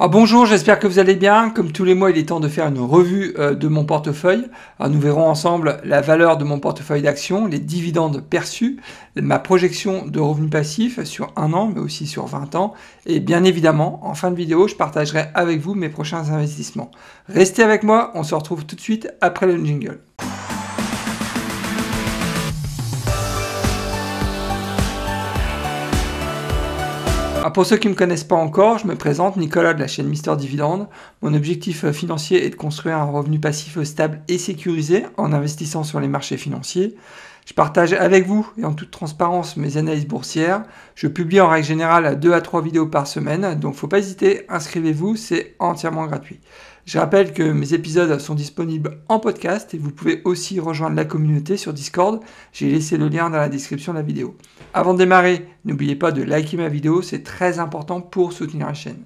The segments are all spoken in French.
Alors bonjour, j'espère que vous allez bien. Comme tous les mois, il est temps de faire une revue euh, de mon portefeuille. Alors, nous verrons ensemble la valeur de mon portefeuille d'actions, les dividendes perçus, ma projection de revenus passifs sur un an, mais aussi sur 20 ans. Et bien évidemment, en fin de vidéo, je partagerai avec vous mes prochains investissements. Restez avec moi, on se retrouve tout de suite après le jingle. Ah, pour ceux qui ne me connaissent pas encore, je me présente Nicolas de la chaîne Mister Dividende. Mon objectif euh, financier est de construire un revenu passif stable et sécurisé en investissant sur les marchés financiers. Je partage avec vous et en toute transparence mes analyses boursières. Je publie en règle générale 2 à 3 vidéos par semaine, donc faut pas hésiter, inscrivez-vous, c'est entièrement gratuit. Je rappelle que mes épisodes sont disponibles en podcast et vous pouvez aussi rejoindre la communauté sur Discord. J'ai laissé le lien dans la description de la vidéo. Avant de démarrer, n'oubliez pas de liker ma vidéo, c'est très important pour soutenir la chaîne.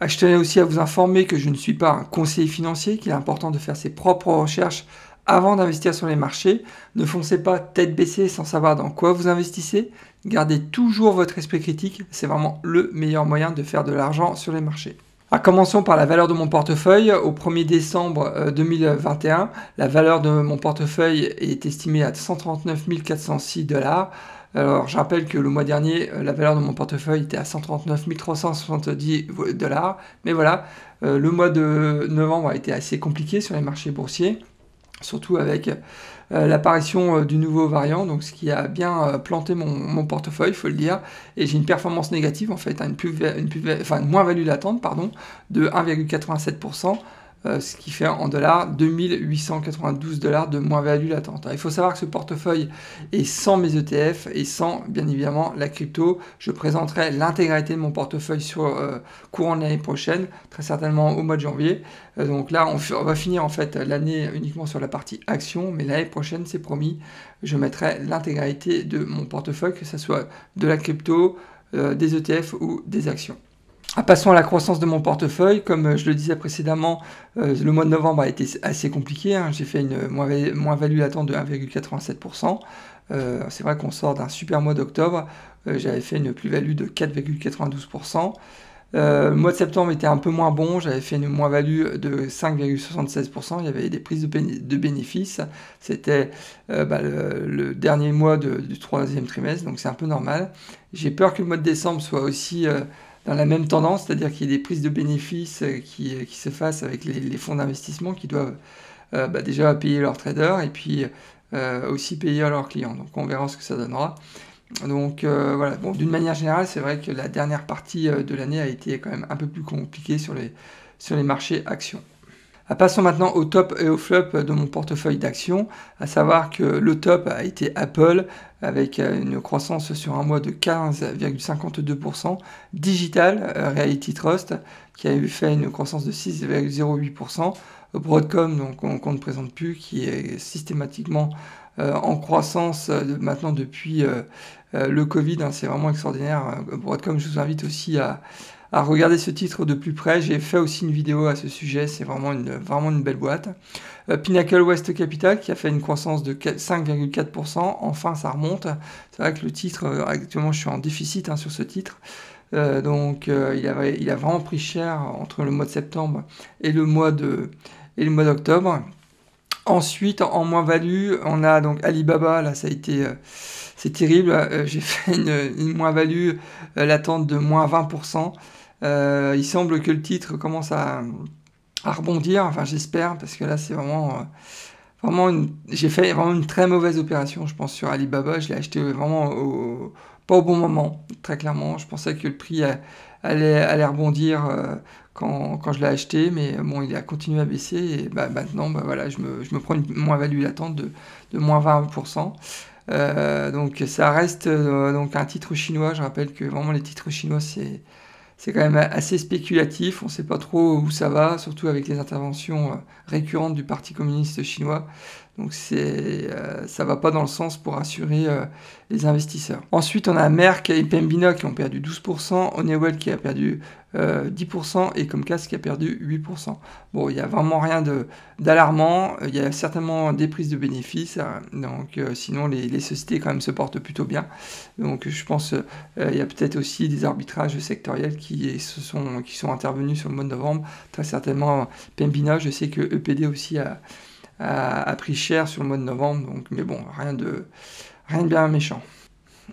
Ah, je aussi à vous informer que je ne suis pas un conseiller financier, qu'il est important de faire ses propres recherches avant d'investir sur les marchés. Ne foncez pas tête baissée sans savoir dans quoi vous investissez. Gardez toujours votre esprit critique, c'est vraiment le meilleur moyen de faire de l'argent sur les marchés. Ah, commençons par la valeur de mon portefeuille. Au 1er décembre 2021, euh, la valeur de mon portefeuille est estimée à 139 406 dollars. Alors, je rappelle que le mois dernier, euh, la valeur de mon portefeuille était à 139 370 dollars. Mais voilà, euh, le mois de novembre a été assez compliqué sur les marchés boursiers, surtout avec l'apparition euh, du nouveau variant, donc ce qui a bien euh, planté mon, portefeuille, il faut le dire, et j'ai une performance négative en fait, une, une, enfin, une moins-value latente pardon, de 1,87%. Euh, ce qui fait en dollars 2892 dollars de moins-value latente. il faut savoir que ce portefeuille est sans mes ETF et sans bien évidemment la crypto. Je présenterai l'intégralité de mon portefeuille sur euh, courant de l'année prochaine, très certainement au mois de janvier. Euh, donc là, on, va finir en fait l'année uniquement sur la partie action, mais l'année prochaine, c'est promis, je mettrai l'intégralité de mon portefeuille, que ce soit de la crypto, des ETF ou des actions. Ah, passons à la croissance de mon portefeuille. Comme euh, je le disais précédemment, euh, le mois de novembre a été assez compliqué. Hein. J'ai fait une moins-value latente de 1,87%. Euh, c'est vrai qu'on sort d'un super mois d'octobre. J'avais fait une plus-value de 4,92%. le mois de septembre était un peu moins bon, j'avais fait une moins-value de 5,76%, il y avait des prises de, bénéfices, c'était bah, le, dernier mois du troisième trimestre, donc c'est un peu normal. J'ai peur que le mois de décembre soit aussi dans la même tendance, c'est-à-dire qu'il y ait des prises de bénéfices euh, qui, euh, qui se fassent avec les, fonds d'investissement qui doivent euh, bah, déjà payer leurs traders et puis aussi payer leurs clients. Donc on verra ce que ça donnera. Donc voilà, d'une manière générale, c'est vrai que la dernière partie de l'année a été quand même un peu plus compliquée sur les marchés actions. Ah, passons maintenant au top et au flop de mon portefeuille d'actions, à savoir que le top a été Apple avec euh, une croissance sur un mois de 15,52%, Digital euh, Reality Trust qui a eu fait une croissance de 6,08%, Broadcom donc on, ne présente plus qui est systématiquement euh, en croissance maintenant depuis le Covid, hein, c'est vraiment extraordinaire. Broadcom, je vous invite aussi à à regarder ce titre de plus près. J'ai fait aussi une vidéo à ce sujet, c'est vraiment une, vraiment une belle boîte. Euh, Pinnacle West Capital qui a fait une croissance de 5,4%, enfin ça remonte. C'est vrai que le titre, euh, actuellement je suis en déficit hein, sur ce titre. Euh, donc il, a, il a vraiment pris cher entre le mois de septembre et le mois de et le mois d'octobre. Ensuite, en moins-value, on a donc Alibaba, là ça a été c'est terrible. J'ai fait une, moins-value latente de moins 20%. Euh, il semble que le titre commence à, rebondir, enfin j'espère, parce que là c'est vraiment, euh, vraiment une, j'ai fait vraiment une très mauvaise opération, je pense, sur Alibaba. Je l'ai acheté vraiment pas au bon moment, très clairement. Je pensais que le prix allait, allait rebondir euh, quand, quand, je l'ai acheté, mais bon, il a continué à baisser et bah, maintenant, bah, voilà, je me, je me prends une moins-value latente de, de moins 20%. Donc ça reste donc un titre chinois. Je rappelle que vraiment les titres chinois c'est c'est quand même assez spéculatif, on ne sait pas trop où ça va, surtout avec les interventions euh, récurrentes du Parti communiste chinois. Donc c'est, ça va pas dans le sens pour assurer les investisseurs. Ensuite, on a Merck et Pembina qui ont perdu 12%, Honeywell qui a perdu 10% et Comcast qui a perdu 8%. Bon, il n'y a vraiment rien d'alarmant. Il y a certainement des prises de bénéfices. Hein. donc, sinon, les, les, sociétés quand même se portent plutôt bien. Donc, je pense il y a peut-être aussi des arbitrages sectoriels qui, qui sont intervenus sur le mois de novembre. Très certainement, Pembina, je sais que EPD aussi a, a, pris cher sur le mois de novembre. Donc, mais bon, rien de, rien de bien méchant.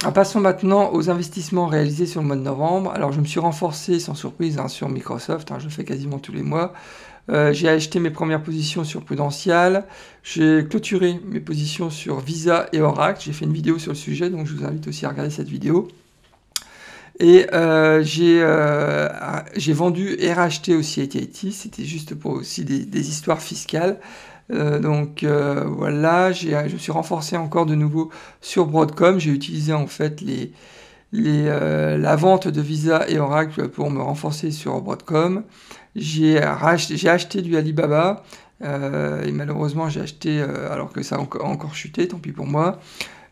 Ah, passons maintenant aux investissements réalisés sur le mois de novembre. Alors je me suis renforcé sans surprise hein, sur Microsoft, hein, je le fais quasiment tous les mois. Euh, j'ai acheté mes premières positions sur Prudential, j'ai clôturé mes positions sur Visa et Oracle, j'ai fait une vidéo sur le sujet, donc je vous invite aussi à regarder cette vidéo. Et euh, euh, j'ai vendu et racheté aussi AT&T, c'était juste pour aussi des histoires fiscales. Euh, donc voilà, je me suis renforcé encore de nouveau sur Broadcom. J'ai utilisé en fait les, les, la vente de Visa et Oracle pour me renforcer sur Broadcom. J'ai acheté du Alibaba et malheureusement j'ai acheté alors que ça a encore chuté, tant pis pour moi.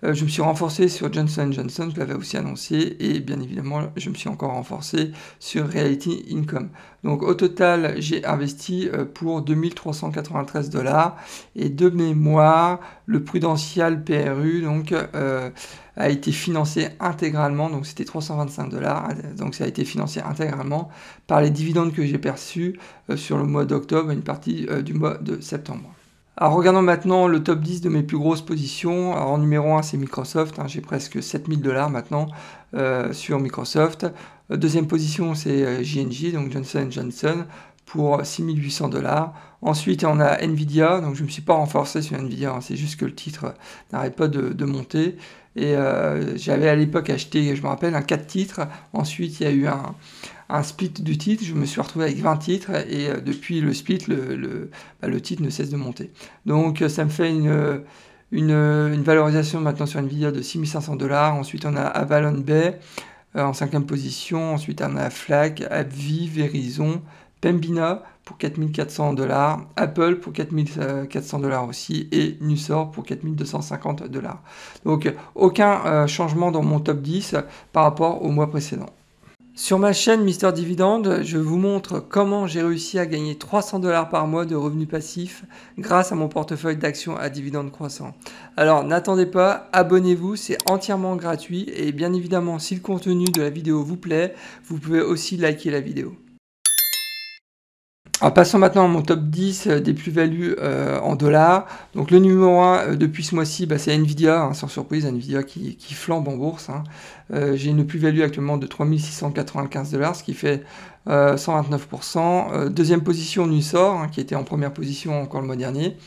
Euh, je me suis renforcé sur Johnson Johnson, je l'avais aussi annoncé, et bien évidemment, je me suis encore renforcé sur Reality Income. Donc au total, j'ai investi euh, pour 2393 dollars, et de mémoire, le prudential PRU donc, euh, a été financé intégralement, donc c'était 325 dollars, donc ça a été financé intégralement par les dividendes que j'ai perçus sur le mois d'octobre et une partie du mois de septembre. Alors regardons maintenant le top 10 de mes plus grosses positions. Alors en numéro 1 c'est Microsoft, hein. j'ai presque 7000 dollars maintenant euh, sur Microsoft. Euh, deuxième position c'est JNJ, euh, donc Johnson Johnson pour 6800 dollars. Ensuite on a Nvidia, donc je ne me suis pas renforcé sur Nvidia, hein. c'est juste que le titre n'arrête pas de, monter. Et j'avais à l'époque acheté, je me rappelle, un 4 titres. Ensuite il y a eu un, un split du titre, je me suis retrouvé avec 20 titres et euh, depuis le split, le, bah, le, titre ne cesse de monter. Donc euh, ça me fait une, une, valorisation maintenant sur Nvidia de 6500 dollars. Ensuite on a Avalon Bay euh, en cinquième position. Ensuite on a FLAC, AbbVie, Verizon, Pembina pour 4400 dollars, Apple pour 4400 dollars aussi et Nusor pour 4250 dollars. Donc aucun changement dans mon top 10 par rapport au mois précédent. Sur ma chaîne Mister Dividende, je vous montre comment j'ai réussi à gagner 300 dollars par mois de revenus passifs grâce à mon portefeuille d'actions à dividendes croissants. Alors n'attendez pas, abonnez-vous, c'est entièrement gratuit et bien évidemment si le contenu de la vidéo vous plaît, vous pouvez aussi liker la vidéo. Alors passons maintenant à mon top 10 euh, des plus-values euh, en dollars. Donc le numéro 1 euh, depuis ce mois-ci, bah, c'est Nvidia, hein, sans surprise, Nvidia qui, flambe en bourse. Hein. J'ai une plus-value actuellement de 3695 dollars, ce qui fait 129%. deuxième position Nusor, hein, qui était en première position encore le mois dernier,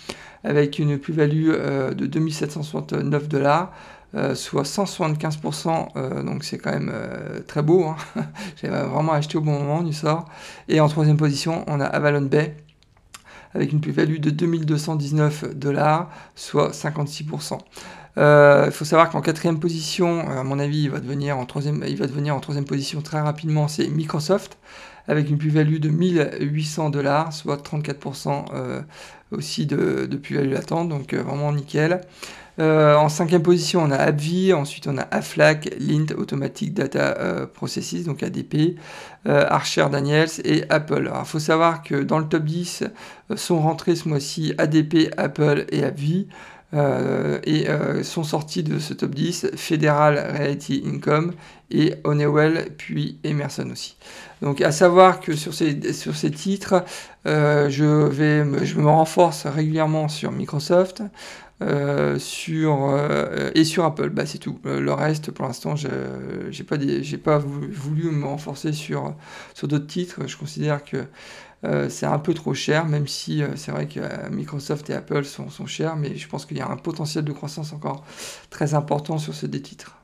avec une plus-value de 2769 dollars. Euh, soit 175%, euh, donc c'est quand même euh, très beau. Hein. J'ai vraiment acheté au bon moment du sort. Et en troisième position, on a Avalon Bay avec une plus-value de 2219 dollars, soit 56%. Il faut savoir qu'en quatrième position, à mon avis, il va devenir en troisième, il va devenir en troisième position très rapidement, c'est Microsoft, avec une plus-value de 1800 dollars, soit 34% aussi de, plus-value latente, donc vraiment nickel. Euh, en cinquième position, on a AbbVie, ensuite on a Aflac, Lint Automatic Data euh, Processes, donc ADP, euh, Archer Daniels et Apple. Alors il faut savoir que dans le top 10 sont rentrés ce mois-ci ADP, Apple et AbbVie. Et sont sortis de ce top 10 Federal Reality Income et Honeywell puis Emerson aussi. Donc à savoir que sur ces, sur ces titres, je, vais je me renforce régulièrement sur Microsoft, euh, sur, euh, et sur Apple. Bah, c'est tout. Euh, le reste, pour l'instant, j'ai pas, pas voulu, me renforcer sur, sur d'autres titres. Je considère que c'est un peu trop cher, même si c'est vrai que Microsoft et Apple sont, chers, mais je pense qu'il y a un potentiel de croissance encore très important sur ces deux titres.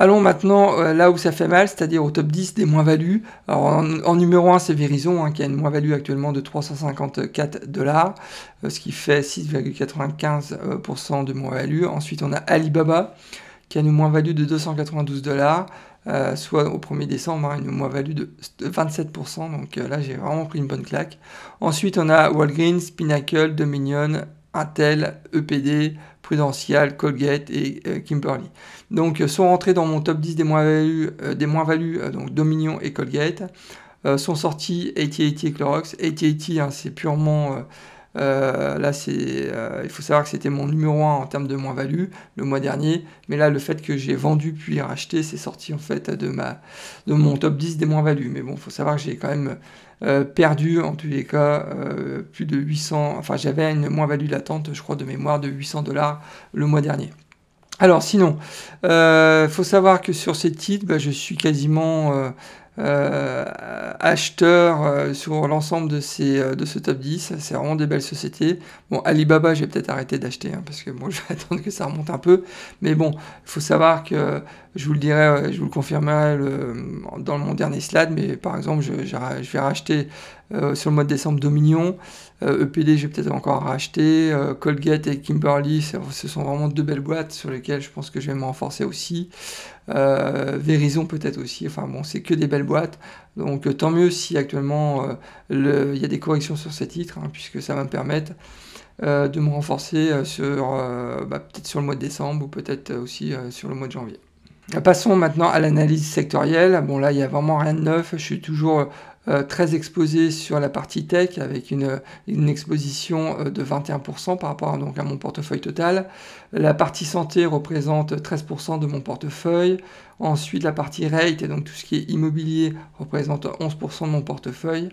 Allons maintenant euh, là où ça fait mal, c'est-à-dire au top 10 des moins-values. Alors en, numéro 1, c'est Verizon, hein, qui a une moins-value actuellement de 354 dollars, euh, ce qui fait 6,95% de moins-value. Ensuite, on a Alibaba, qui a une moins-value de 292 dollars. Euh, soit au 1er décembre, hein, une moins-value de 27%, donc là j'ai vraiment pris une bonne claque. Ensuite on a Walgreens, Pinnacle, Dominion, Intel, EPD, Prudential, Colgate et Kimberly. Donc sont rentrés dans mon top 10 des moins-values, des moins-values donc Dominion et Colgate. sont sortis AT&T et Clorox. AT&T, hein, c'est purement euh, là, euh, il faut savoir que c'était mon numéro 1 en termes de moins-value le mois dernier. Mais là, le fait que j'ai vendu puis racheté, c'est sorti en fait de, ma, de mon top 10 des moins-values. Mais bon, il faut savoir que j'ai quand même euh, perdu en tous les cas plus de 800. Enfin, j'avais une moins-value latente, je crois, de mémoire de 800 dollars le mois dernier. Alors sinon, il faut savoir que sur ces titres, bah, je suis quasiment acheteur euh, sur l'ensemble de, ces, euh, de ce top 10. C'est vraiment des belles sociétés. Bon, Alibaba, j'ai peut-être arrêté d'acheter hein, parce que bon, je vais attendre que ça remonte un peu. Mais bon, il faut savoir que je vous le dirai, je vous le confirmerai dans mon dernier slide. Mais par exemple, je, vais racheter sur le mois de décembre Dominion. EPD, e je vais peut-être encore racheter. Colgate et Kimberly, ce sont vraiment deux belles boîtes sur lesquelles je pense que je vais me renforcer aussi. Euh, Verizon peut-être aussi. Enfin bon, c'est que des belles boîtes. Donc euh, tant mieux si actuellement euh, il y a des corrections sur ces titres, hein, puisque ça va me permettre de me renforcer sur bah, peut-être sur le mois de décembre ou peut-être aussi sur le mois de janvier. Passons maintenant à l'analyse sectorielle. Bon là, il n'y a vraiment rien de neuf. Je suis toujours euh, très exposé sur la partie tech avec une, exposition euh, de 21% par rapport à mon portefeuille total. La partie santé représente 13% de mon portefeuille. Ensuite, la partie rate, donc tout ce qui est immobilier, représente 11% de mon portefeuille.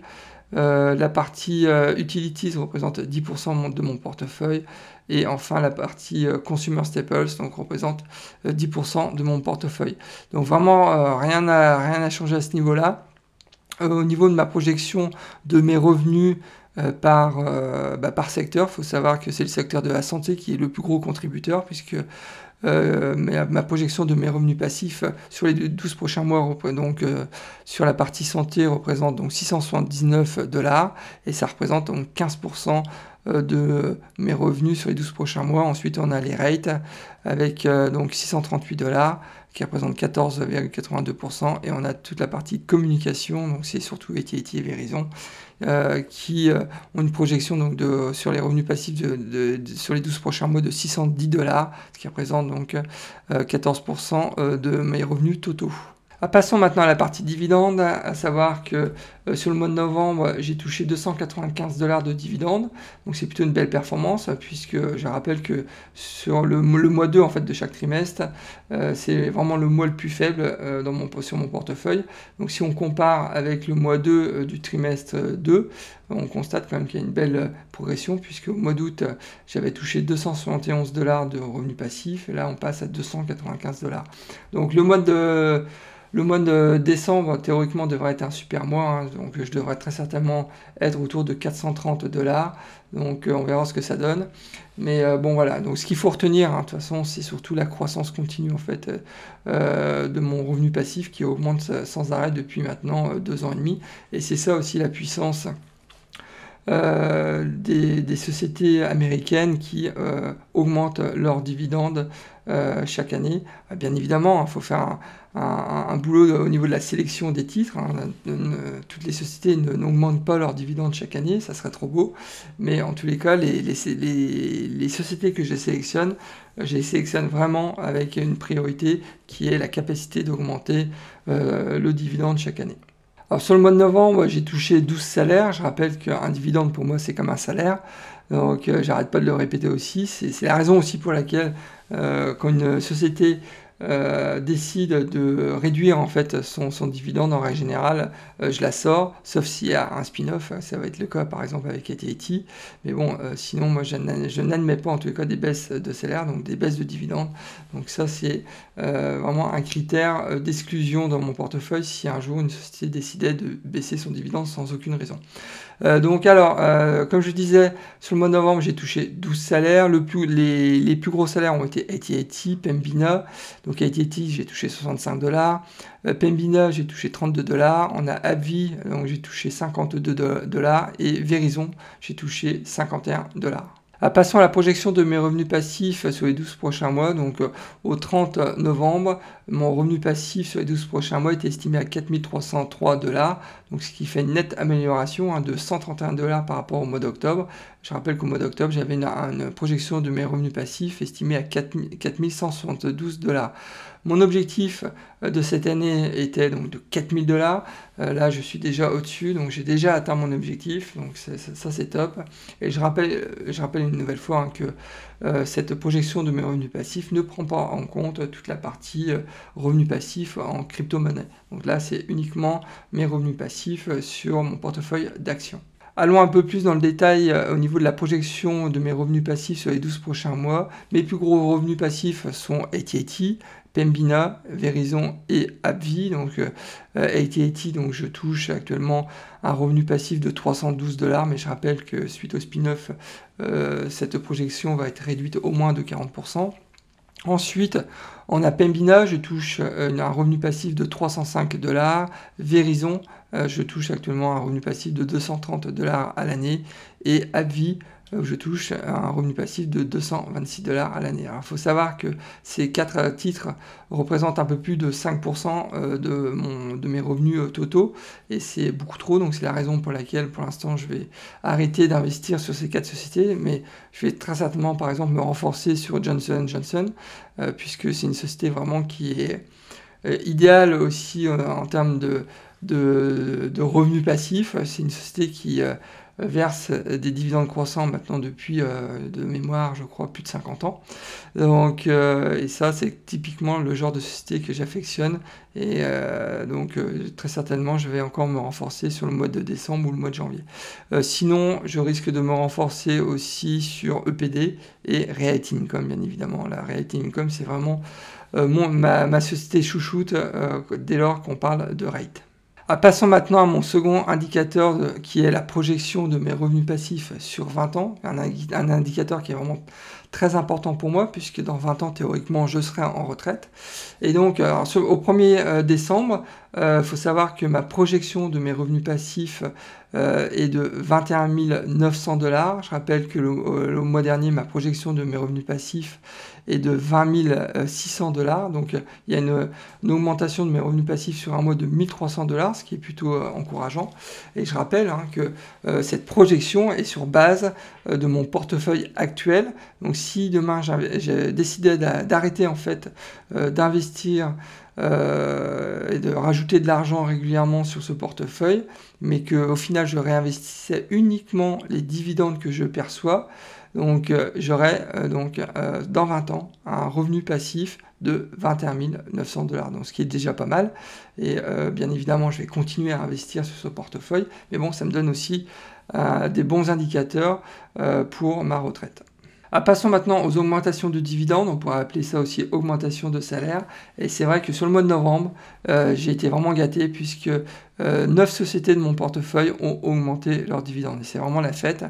Euh, la partie utilities représente 10% de mon portefeuille. Et enfin, la partie consumer staples donc, représente 10% de mon portefeuille. Donc vraiment, rien n'a rien à ce niveau-là. Euh, au niveau de ma projection de mes revenus euh, par, euh, bah, par secteur, il faut savoir que c'est le secteur de la santé qui est le plus gros contributeur, puisque ma, projection de mes revenus passifs sur les 12 prochains mois, donc sur la partie santé, représente donc 679 dollars, et ça représente donc 15% de mes revenus sur les 12 prochains mois. Ensuite, on a les rates avec donc 638 dollars qui représente 14,82%, et on a toute la partie communication, donc c'est surtout AT&T et Verizon, euh, qui euh, ont une projection donc de, sur les revenus passifs sur les 12 prochains mois de 610 dollars, ce qui représente donc 14% euh, de mes revenus totaux. Ah, passons maintenant à la partie dividende, à savoir que euh, sur le mois de novembre, j'ai touché 295 dollars de dividendes, donc c'est plutôt une belle performance, puisque je rappelle que sur le, mois 2 en fait, de chaque trimestre, euh, c'est vraiment le mois le plus faible euh, dans mon, sur mon portefeuille. Donc si on compare avec le mois 2 du trimestre 2, on constate quand même qu'il y a une belle progression, puisque au mois d'août, j'avais touché 271 dollars de revenus passifs, et là on passe à 295 dollars. Donc le mois de le mois de décembre, théoriquement, devrait être un super mois. Hein. donc, je devrais très certainement être autour de 430 dollars. Donc, euh, on verra ce que ça donne. Mais euh, bon, voilà. Donc, ce qu'il faut retenir, hein, de toute façon, c'est surtout la croissance continue, en fait, euh, de mon revenu passif qui augmente sans arrêt depuis maintenant deux ans et demi. Et c'est ça aussi la puissance des, sociétés américaines qui augmentent leurs dividendes chaque année. Bien évidemment, il faut faire un, un, boulot au niveau de la sélection des titres. Hein. toutes les sociétés n'augmentent pas leurs dividendes chaque année, ça serait trop beau. Mais en tous les cas, les, les, sociétés que je sélectionne, je les sélectionne vraiment avec une priorité qui est la capacité d'augmenter euh, le dividende chaque année. Alors sur le mois de novembre, j'ai touché 12 salaires. Je rappelle qu'un dividende pour moi c'est comme un salaire. Donc euh, j'arrête pas de le répéter aussi. C'est la raison aussi pour laquelle euh, quand une société euh, décide de réduire en fait son, dividende en règle générale, euh, je la sors, sauf s'il y a un spin-off, ça va être le cas par exemple avec AT&T, mais bon, euh, sinon moi je n'admets pas en tout cas des baisses de salaire, donc des baisses de dividendes, donc ça c'est vraiment un critère d'exclusion dans mon portefeuille si un jour une société décidait de baisser son dividende sans aucune raison. Donc alors, comme je disais, sur le mois de novembre, j'ai touché 12 salaires. Les, plus gros salaires ont été AT&T, Pembina, donc AT&T, j'ai touché 65 dollars. Euh, Pembina, j'ai touché 32 dollars. On a Avi, donc j'ai touché 52 dollars. Et Verizon, j'ai touché 51 dollars. À passons à la projection de mes revenus passifs sur les 12 prochains mois. Donc euh, au 30 novembre, mon revenu passif sur les 12 prochains mois est estimé à 4303 dollars, donc ce qui fait une nette amélioration hein, de 131 dollars par rapport au mois d'octobre. Je rappelle qu'au mois d'octobre, j'avais une, une, projection de mes revenus passifs estimée à 4172 dollars. Mon objectif euh, de cette année était donc de 4000 dollars. Euh, là, je suis déjà au-dessus, donc j'ai déjà atteint mon objectif. Donc ça, c'est top. Et je rappelle, euh, une nouvelle fois hein, que cette projection de mes revenus passifs ne prend pas en compte toute la partie revenus passifs en crypto-monnaie. Donc là, c'est uniquement mes revenus passifs sur mon portefeuille d'actions. Allons un peu plus dans le détail au niveau de la projection de mes revenus passifs sur les 12 prochains mois. Mes plus gros revenus passifs sont AT&T, Pembina, Verizon et Abvi. Donc euh, donc je touche actuellement un revenu passif de 312 dollars, mais je rappelle que suite au spin-off, euh, cette projection va être réduite au moins de 40%. Ensuite, on a Pembina, je touche euh, un revenu passif de 305 dollars. Verizon, je touche actuellement un revenu passif de 230 dollars à l'année. Et Abvi, je touche un revenu passif de 226 dollars à l'année. il faut savoir que ces quatre titres représentent un peu plus de 5% euh, de, mes revenus euh, totaux et c'est beaucoup trop, donc c'est la raison pour laquelle pour l'instant je vais arrêter d'investir sur ces quatre sociétés, mais je vais très certainement par exemple me renforcer sur Johnson Johnson euh, puisque c'est une société vraiment qui est idéale aussi en termes de, de, de, revenus passifs. C'est une société qui verse des dividendes croissants maintenant depuis, euh, de mémoire, je crois, plus de 50 ans. Donc, euh, et ça, c'est typiquement le genre de société que j'affectionne. Et euh, donc, très certainement, je vais encore me renforcer sur le mois de décembre ou le mois de janvier. sinon, je risque de me renforcer aussi sur EPD et Reality Income, bien évidemment. La Reality Income, c'est vraiment mon, ma, ma, société chouchoute dès lors qu'on parle de rate. Ah, passons maintenant à mon second indicateur qui est la projection de mes revenus passifs sur 20 ans, un, indicateur qui est vraiment très important pour moi puisque dans 20 ans théoriquement je serai en retraite. Et donc au 1er euh, décembre, il euh, faut savoir que ma projection de mes revenus passifs euh, est de 21 900 dollars. Je rappelle que le, mois dernier, ma projection de mes revenus passifs est de 20 600 dollars. Donc il y a une, augmentation de mes revenus passifs sur un mois de 1300 dollars, ce qui est plutôt encourageant. Et je rappelle hein, que cette projection est sur base de mon portefeuille actuel. Donc si demain j'ai décidé d'arrêter en fait d'investir euh, et de rajouter de l'argent régulièrement sur ce portefeuille, mais qu'au final je réinvestissais uniquement les dividendes que je perçois. Donc euh, j'aurai euh, donc dans 20 ans un revenu passif de 21 900 dollars, donc ce qui est déjà pas mal. Et bien évidemment, je vais continuer à investir sur ce portefeuille, mais bon, ça me donne aussi des bons indicateurs pour ma retraite. Ah, passons maintenant aux augmentations de dividendes, on pourrait appeler ça aussi augmentation de salaire. Et c'est vrai que sur le mois de novembre, euh, j'ai été vraiment gâté puisque euh, 9 sociétés de mon portefeuille ont augmenté leurs dividendes. Et c'est vraiment la fête.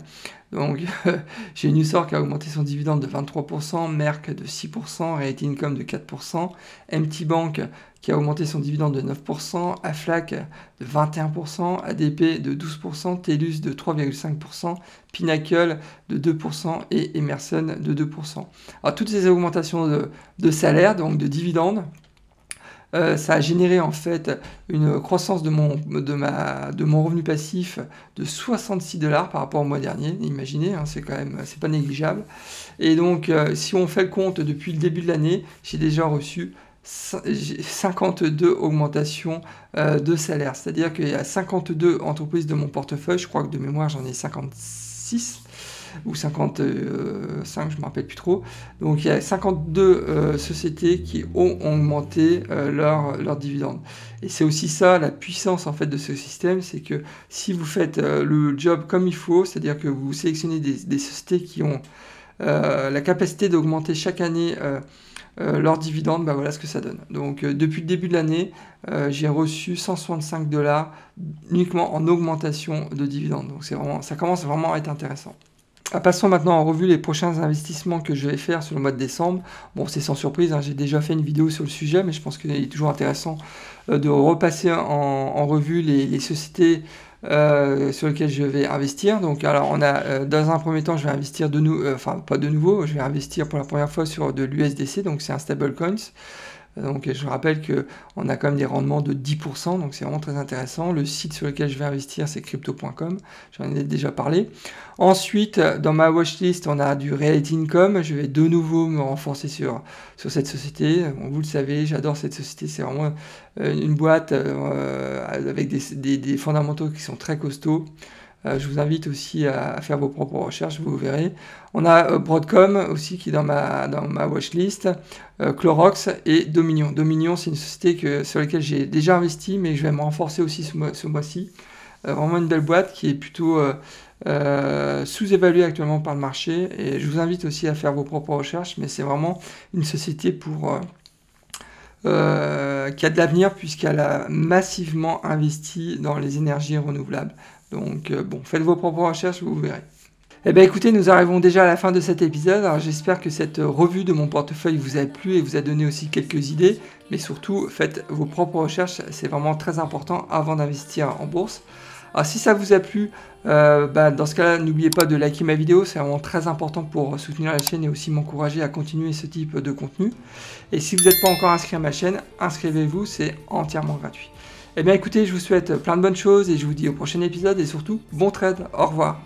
Donc j'ai Newsor qui a augmenté son dividende de 23%, Merck de 6%, Realty Income de 4%, MT Bank qui a augmenté son dividende de 9%, Aflac de 21%, ADP de 12%, TELUS de 3,5%, Pinnacle de 2% et Emerson de 2%. Alors toutes ces augmentations de, salaire, donc de dividendes, euh, ça a généré en fait une croissance de mon revenu passif de 66 dollars par rapport au mois dernier. Imaginez, hein, c'est quand même c'est pas négligeable. Et donc, euh, si on fait le compte depuis le début de l'année, j'ai déjà reçu 52 augmentations euh, de salaire. C'est-à-dire qu'il y a 52 entreprises de mon portefeuille, je crois que de mémoire j'en ai 56 ou 55, je ne me rappelle plus trop. Donc il y a 52 euh, sociétés qui ont augmenté euh, leurs dividendes. Et c'est aussi ça la puissance en fait de ce système, c'est que si vous faites le job comme il faut, c'est-à-dire que vous sélectionnez des sociétés qui ont la capacité d'augmenter chaque année euh, leurs dividendes, bah voilà ce que ça donne. Donc euh, depuis le début de l'année, euh, j'ai reçu 165 dollars uniquement en augmentation de dividendes. Donc c'est vraiment, ça commence vraiment à être intéressant. Ah, passons maintenant en revue les prochains investissements que je vais faire sur le mois de décembre. Bon, c'est sans surprise, hein, j'ai déjà fait une vidéo sur le sujet, mais je pense qu'il est toujours intéressant de repasser en, revue les, sociétés euh, sur lequel je vais investir. Donc, alors, on a, euh, dans un premier temps, je vais investir de nouveau, enfin, pas de nouveau, je vais investir pour la première fois sur de l'USDC, donc c'est un stablecoins. Donc je rappelle qu'on a quand même des rendements de 10%, donc c'est vraiment très intéressant. Le site sur lequel je vais investir, c'est crypto.com, j'en ai déjà parlé. Ensuite, dans ma watchlist, on a du Reality Income. Je vais de nouveau me renforcer sur, sur cette société. vous le savez, j'adore cette société, c'est vraiment euh, une boîte euh, avec des fondamentaux qui sont très costauds. Euh, je vous invite aussi à, faire vos propres recherches, vous verrez. On a euh, Broadcom aussi qui est dans ma, dans ma watchlist, euh, Clorox et Dominion. Dominion, c'est une société que, sur laquelle j'ai déjà investi, mais je vais me renforcer aussi ce, mois, ci vraiment une belle boîte qui est plutôt sous-évaluée actuellement par le marché. Et je vous invite aussi à faire vos propres recherches, mais c'est vraiment une société pour... qui a de l'avenir puisqu'elle a massivement investi dans les énergies renouvelables. Donc euh, bon, faites vos propres recherches, vous verrez. Eh bien écoutez, nous arrivons déjà à la fin de cet épisode. Alors j'espère que cette revue de mon portefeuille vous a plu et vous a donné aussi quelques idées. Mais surtout, faites vos propres recherches, c'est vraiment très important avant d'investir en bourse. Alors si ça vous a plu, euh, bah, dans ce cas-là, n'oubliez pas de liker ma vidéo, c'est vraiment très important pour soutenir la chaîne et aussi m'encourager à continuer ce type de contenu. Et si vous n'êtes pas encore inscrit à ma chaîne, inscrivez-vous, c'est entièrement gratuit. Eh bien écoutez, je vous souhaite plein de bonnes choses et je vous dis au prochain épisode et surtout, bon trade, au revoir.